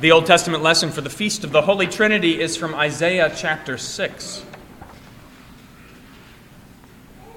The Old Testament lesson for the Feast of the Holy Trinity is from Isaiah chapter 6.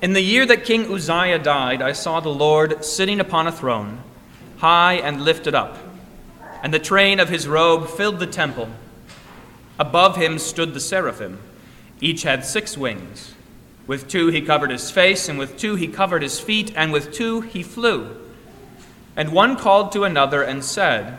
In the year that King Uzziah died, I saw the Lord sitting upon a throne, high and lifted up, and the train of his robe filled the temple. Above him stood the seraphim. Each had six wings. With two he covered his face, and with two he covered his feet, and with two he flew. And one called to another and said,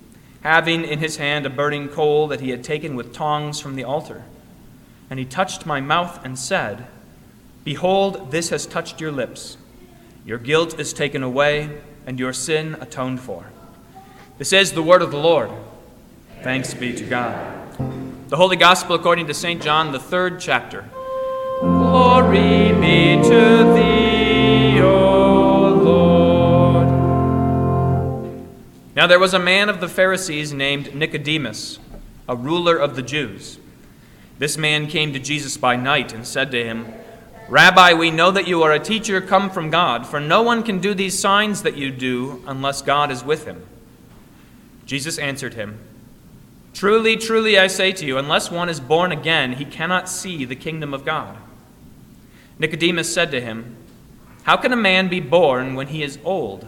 having in his hand a burning coal that he had taken with tongs from the altar. And he touched my mouth and said, Behold, this has touched your lips. Your guilt is taken away, and your sin atoned for. This is the word of the Lord. Thanks be to God. The Holy Gospel according to St. John, the third chapter. Glory be to thee, O Now there was a man of the Pharisees named Nicodemus, a ruler of the Jews. This man came to Jesus by night and said to him, Rabbi, we know that you are a teacher come from God, for no one can do these signs that you do unless God is with him. Jesus answered him, Truly, truly, I say to you, unless one is born again, he cannot see the kingdom of God. Nicodemus said to him, How can a man be born when he is old?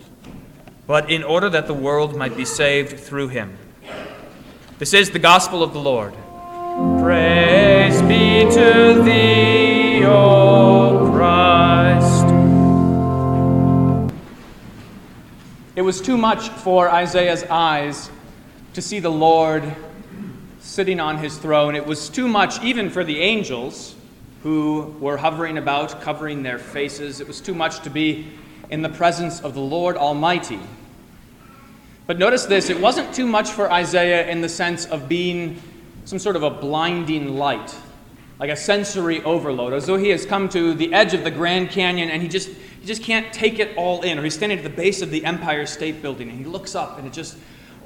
but in order that the world might be saved through him. This is the gospel of the Lord. Praise be to thee, O Christ. It was too much for Isaiah's eyes to see the Lord sitting on his throne. It was too much even for the angels who were hovering about, covering their faces. It was too much to be in the presence of the Lord Almighty. But notice this it wasn't too much for Isaiah in the sense of being some sort of a blinding light, like a sensory overload, as though he has come to the edge of the Grand Canyon and he just, he just can't take it all in, or he's standing at the base of the Empire State Building and he looks up and it just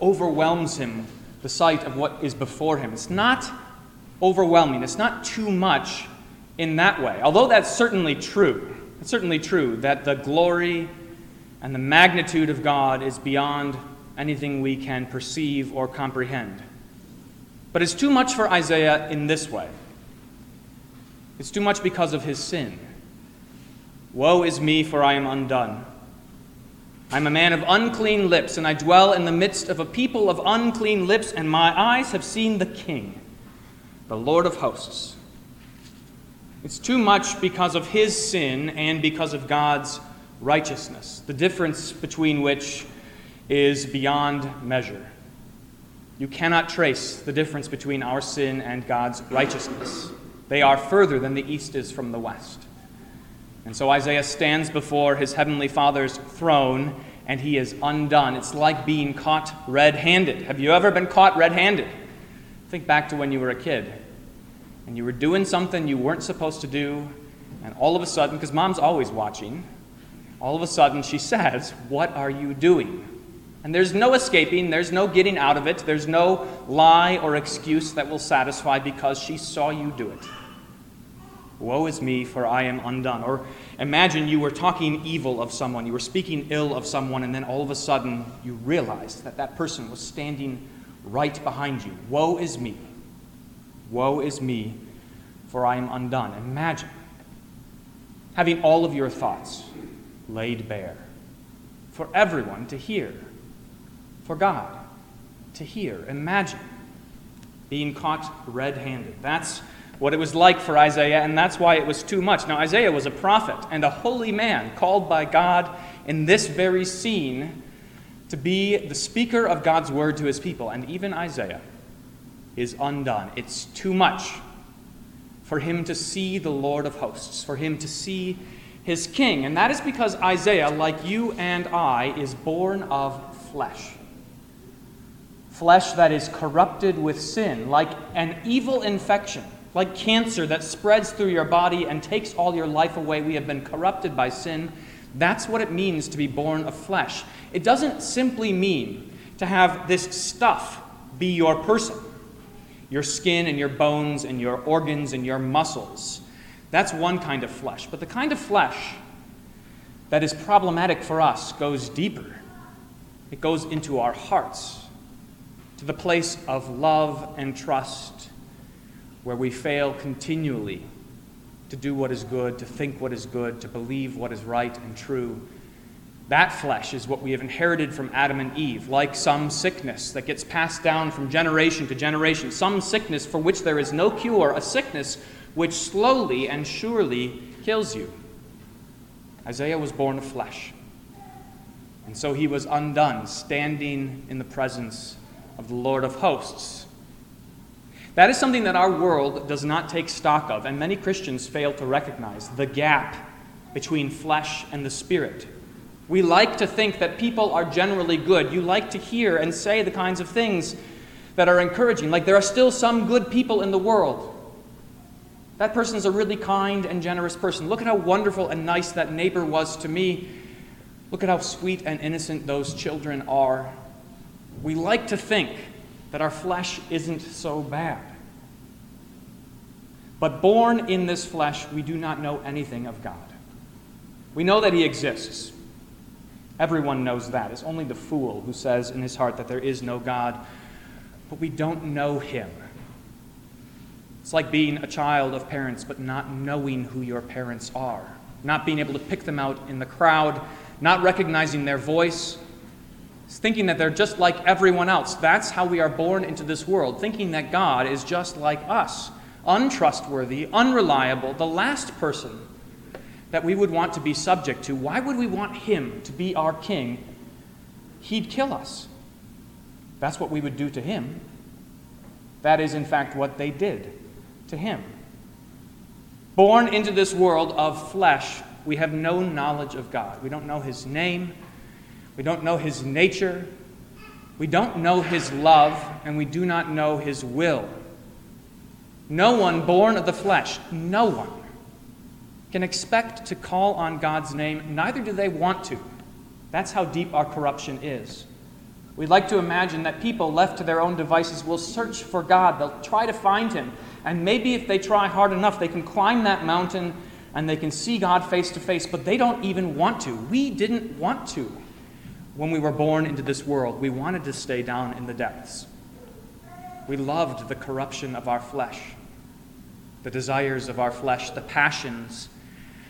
overwhelms him, the sight of what is before him. It's not overwhelming, it's not too much in that way, although that's certainly true. It's certainly true that the glory and the magnitude of God is beyond anything we can perceive or comprehend. But it's too much for Isaiah in this way it's too much because of his sin. Woe is me, for I am undone. I'm a man of unclean lips, and I dwell in the midst of a people of unclean lips, and my eyes have seen the King, the Lord of hosts. It's too much because of his sin and because of God's righteousness, the difference between which is beyond measure. You cannot trace the difference between our sin and God's righteousness. They are further than the east is from the west. And so Isaiah stands before his heavenly Father's throne and he is undone. It's like being caught red handed. Have you ever been caught red handed? Think back to when you were a kid and you were doing something you weren't supposed to do, and all of a sudden, because mom's always watching, all of a sudden she says, What are you doing? And there's no escaping, there's no getting out of it, there's no lie or excuse that will satisfy because she saw you do it. Woe is me, for I am undone. Or imagine you were talking evil of someone, you were speaking ill of someone, and then all of a sudden you realized that that person was standing right behind you. Woe is me. Woe is me, for I am undone. Imagine having all of your thoughts laid bare for everyone to hear for God to hear. Imagine being caught red handed. That's what it was like for Isaiah, and that's why it was too much. Now, Isaiah was a prophet and a holy man called by God in this very scene to be the speaker of God's word to his people. And even Isaiah is undone. It's too much for him to see the Lord of hosts, for him to see his king. And that is because Isaiah, like you and I, is born of flesh flesh that is corrupted with sin, like an evil infection, like cancer that spreads through your body and takes all your life away. We have been corrupted by sin. That's what it means to be born of flesh. It doesn't simply mean to have this stuff be your person your skin and your bones and your organs and your muscles. That's one kind of flesh. But the kind of flesh that is problematic for us goes deeper, it goes into our hearts to the place of love and trust where we fail continually to do what is good, to think what is good, to believe what is right and true. That flesh is what we have inherited from Adam and Eve, like some sickness that gets passed down from generation to generation, some sickness for which there is no cure, a sickness which slowly and surely kills you. Isaiah was born of flesh. And so he was undone, standing in the presence of the Lord of hosts. That is something that our world does not take stock of, and many Christians fail to recognize the gap between flesh and the spirit. We like to think that people are generally good. You like to hear and say the kinds of things that are encouraging, like there are still some good people in the world. That person is a really kind and generous person. Look at how wonderful and nice that neighbor was to me. Look at how sweet and innocent those children are we like to think that our flesh isn't so bad. But born in this flesh, we do not know anything of God. We know that He exists. Everyone knows that. It's only the fool who says in his heart that there is no God, but we don't know Him. It's like being a child of parents, but not knowing who your parents are, not being able to pick them out in the crowd, not recognizing their voice, thinking that they're just like everyone else. That's how we are born into this world, thinking that God is just like us, untrustworthy, unreliable, the last person that we would want to be subject to. Why would we want him to be our king? He'd kill us. That's what we would do to him. That is, in fact, what they did to him. Born into this world of flesh, we have no knowledge of God. We don't know his name. We don't know his nature. We don't know his love, and we do not know his will. No one born of the flesh, no one, can expect to call on God's name, neither do they want to. That's how deep our corruption is. We'd like to imagine that people left to their own devices will search for God. They'll try to find Him. And maybe if they try hard enough, they can climb that mountain and they can see God face to face, but they don't even want to. We didn't want to when we were born into this world, we wanted to stay down in the depths. We loved the corruption of our flesh, the desires of our flesh, the passions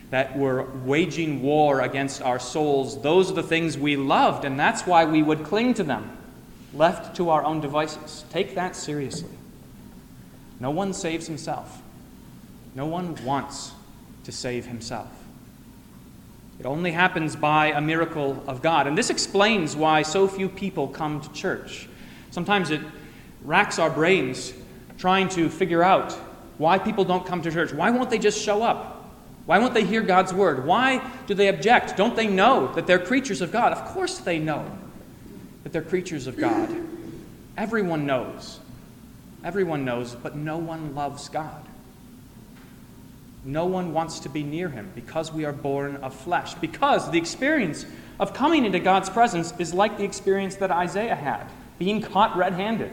that were waging war against our souls. Those are the things we loved, and that's why we would cling to them, left to our own devices. Take that seriously. No one saves himself, no one wants to save himself. It only happens by a miracle of God. And this explains why so few people come to church. Sometimes it racks our brains trying to figure out why people don't come to church. Why won't they just show up? Why won't they hear God's word? Why do they object? Don't they know that they're creatures of God? Of course they know that they're creatures of God. Everyone knows. Everyone knows, but no one loves God. No one wants to be near him because we are born of flesh. Because the experience of coming into God's presence is like the experience that Isaiah had being caught red handed,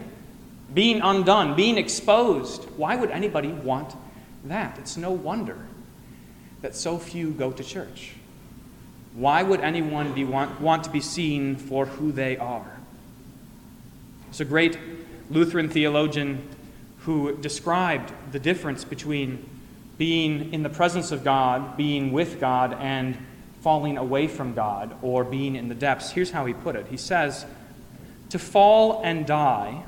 being undone, being exposed. Why would anybody want that? It's no wonder that so few go to church. Why would anyone be want, want to be seen for who they are? There's a great Lutheran theologian who described the difference between being in the presence of God, being with God, and falling away from God or being in the depths. Here's how he put it He says, To fall and die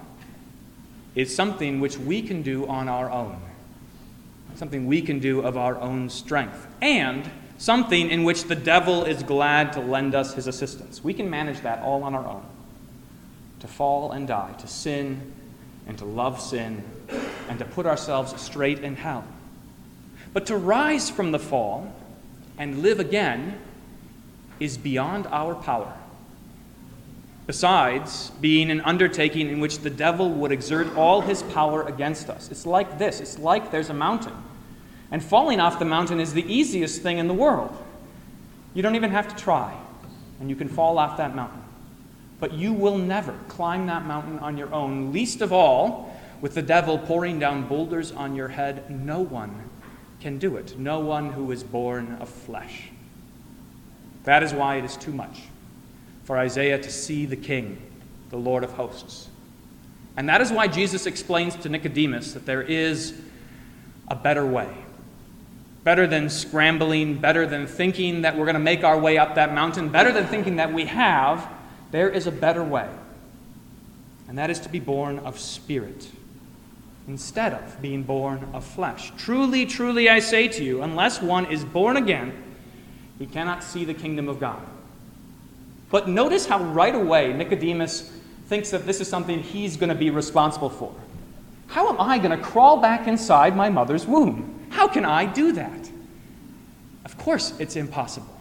is something which we can do on our own, something we can do of our own strength, and something in which the devil is glad to lend us his assistance. We can manage that all on our own. To fall and die, to sin and to love sin, and to put ourselves straight in hell. But to rise from the fall and live again is beyond our power. Besides being an undertaking in which the devil would exert all his power against us. It's like this it's like there's a mountain. And falling off the mountain is the easiest thing in the world. You don't even have to try, and you can fall off that mountain. But you will never climb that mountain on your own, least of all with the devil pouring down boulders on your head. No one can do it. No one who is born of flesh. That is why it is too much for Isaiah to see the King, the Lord of hosts. And that is why Jesus explains to Nicodemus that there is a better way. Better than scrambling, better than thinking that we're going to make our way up that mountain, better than thinking that we have, there is a better way. And that is to be born of spirit instead of being born of flesh. Truly, truly, I say to you, unless one is born again, he cannot see the kingdom of God. But notice how right away Nicodemus thinks that this is something he's going to be responsible for. How am I going to crawl back inside my mother's womb? How can I do that? Of course, it's impossible.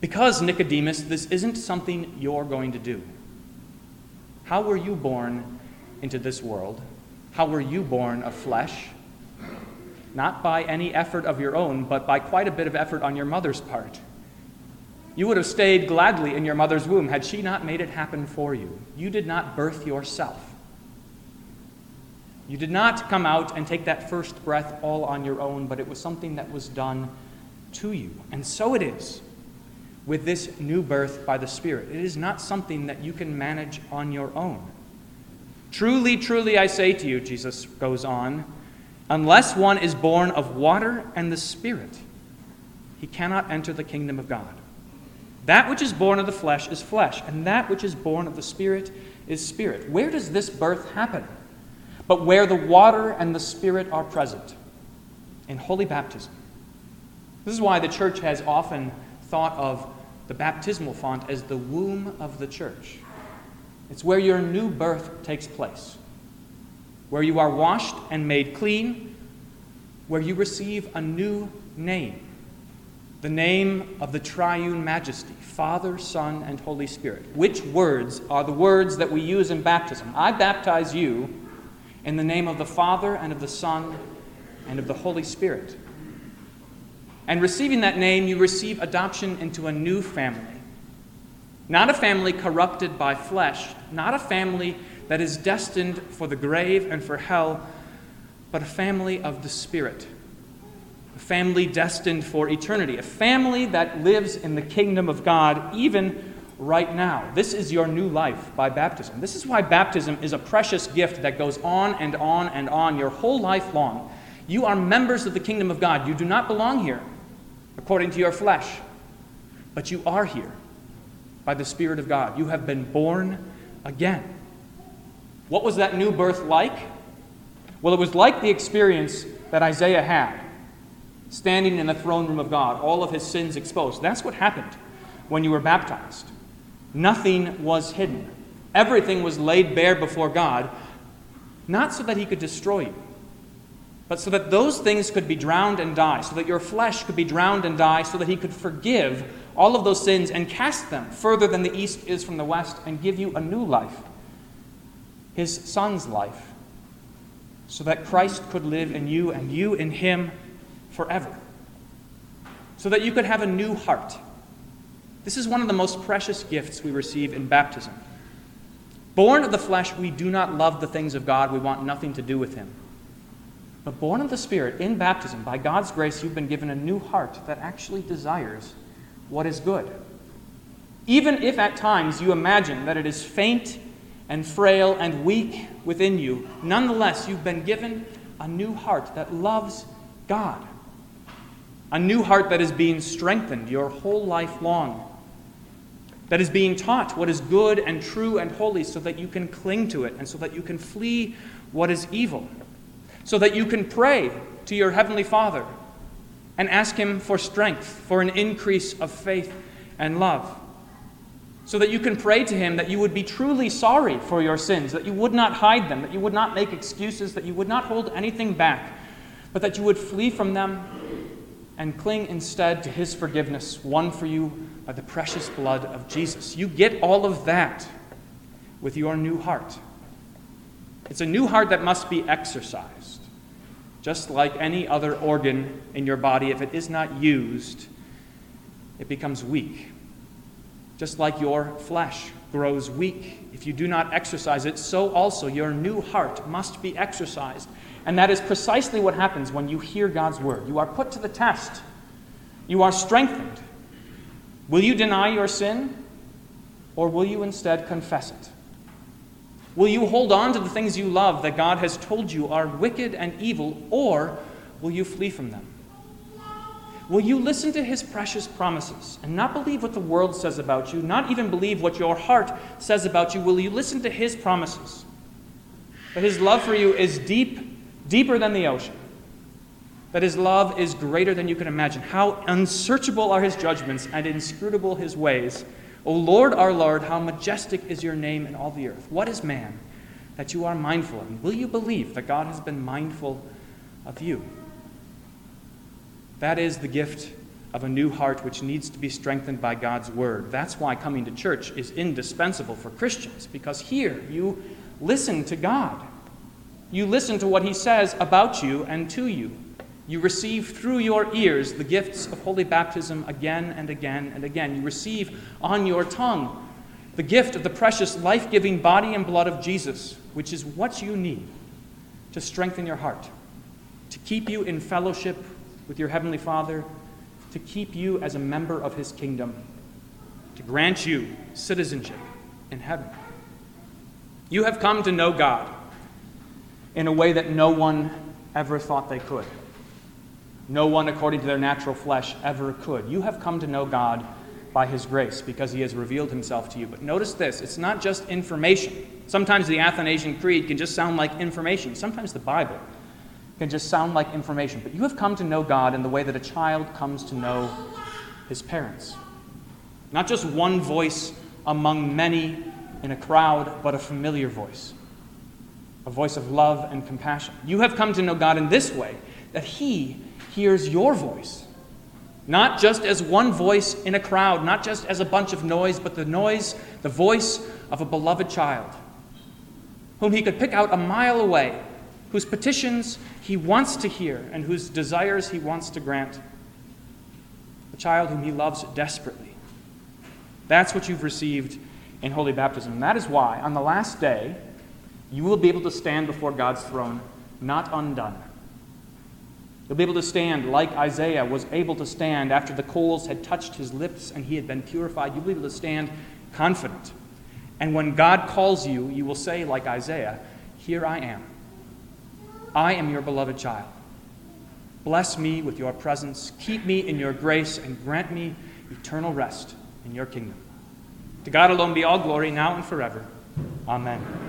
Because, Nicodemus, this isn't something you're going to do. How were you born into this world? How were you born of flesh? Not by any effort of your own, but by quite a bit of effort on your mother's part. You would have stayed gladly in your mother's womb had she not made it happen for you. You did not birth yourself. You did not come out and take that first breath all on your own, but it was something that was done to you. And so it is with this new birth by the Spirit. It is not something that you can manage on your own. Truly, truly, I say to you, Jesus goes on, unless one is born of water and the Spirit, he cannot enter the kingdom of God. That which is born of the flesh is flesh, and that which is born of the Spirit is spirit. Where does this birth happen? But where the water and the Spirit are present in holy baptism. This is why the church has often thought of the baptismal font as the womb of the church. It's where your new birth takes place, where you are washed and made clean, where you receive a new name the name of the triune majesty, Father, Son, and Holy Spirit. Which words are the words that we use in baptism? I baptize you in the name of the Father, and of the Son, and of the Holy Spirit. And receiving that name, you receive adoption into a new family not a family corrupted by flesh, not a family that is destined for the grave and for hell, but a family of the Spirit. A family destined for eternity. A family that lives in the kingdom of God even right now. This is your new life by baptism. This is why baptism is a precious gift that goes on and on and on your whole life long. You are members of the kingdom of God. You do not belong here according to your flesh, but you are here by the Spirit of God. You have been born again. What was that new birth like? Well, it was like the experience that Isaiah had, standing in the throne room of God, all of his sins exposed. That's what happened when you were baptized. Nothing was hidden, everything was laid bare before God, not so that he could destroy you, but so that those things could be drowned and die, so that your flesh could be drowned and die, so that he could forgive all of those sins and cast them further than the east is from the west and give you a new life, his son's life, so that Christ could live in you and you in him forever, so that you could have a new heart. This is one of the most precious gifts we receive in baptism. Born of the flesh, we do not love the things of God, we want nothing to do with him. But born of the Spirit, in baptism, by God's grace, you've been given a new heart that actually desires what is good. Even if at times you imagine that it is faint and frail and weak within you, nonetheless, you've been given a new heart that loves God. A new heart that is being strengthened your whole life long. That is being taught what is good and true and holy so that you can cling to it and so that you can flee what is evil so that you can pray to your Heavenly Father and ask Him for strength, for an increase of faith and love. So that you can pray to Him that you would be truly sorry for your sins, that you would not hide them, that you would not make excuses, that you would not hold anything back, but that you would flee from them and cling instead to His forgiveness, won for you by the precious blood of Jesus. You get all of that with your new heart. It's a new heart that must be exercised. Just like any other organ in your body, if it is not used, it becomes weak. Just like your flesh grows weak if you do not exercise it, so also your new heart must be exercised. And that is precisely what happens when you hear God's word. You are put to the test, you are strengthened. Will you deny your sin, or will you instead confess it? Will you hold on to the things you love that God has told you are wicked and evil, or will you flee from them? Will you listen to his precious promises and not believe what the world says about you, not even believe what your heart says about you? Will you listen to his promises? That his love for you is deep, deeper than the ocean. That his love is greater than you can imagine. How unsearchable are his judgments and inscrutable his ways. O Lord, our Lord, how majestic is your name in all the earth. What is man that you are mindful of? And will you believe that God has been mindful of you? That is the gift of a new heart which needs to be strengthened by God's word. That's why coming to church is indispensable for Christians, because here you listen to God. You listen to what he says about you and to you. You receive through your ears the gifts of holy baptism again and again and again. You receive on your tongue the gift of the precious life giving body and blood of Jesus, which is what you need to strengthen your heart, to keep you in fellowship with your Heavenly Father, to keep you as a member of His kingdom, to grant you citizenship in heaven. You have come to know God in a way that no one ever thought they could. No one, according to their natural flesh, ever could. You have come to know God by His grace because He has revealed Himself to you. But notice this it's not just information. Sometimes the Athanasian Creed can just sound like information, sometimes the Bible can just sound like information. But you have come to know God in the way that a child comes to know his parents. Not just one voice among many in a crowd, but a familiar voice. A voice of love and compassion. You have come to know God in this way that He hears your voice. Not just as one voice in a crowd, not just as a bunch of noise, but the noise, the voice of a beloved child, whom he could pick out a mile away, whose petitions he wants to hear, and whose desires he wants to grant. A child whom he loves desperately. That's what you've received in holy baptism. And that is why, on the last day, you will be able to stand before God's throne not undone You'll be able to stand like Isaiah was able to stand after the coals had touched his lips and he had been purified. You'll be able to stand confident. And when God calls you, you will say, like Isaiah, Here I am. I am your beloved child. Bless me with your presence, keep me in your grace, and grant me eternal rest in your kingdom. To God alone be all glory, now and forever. Amen.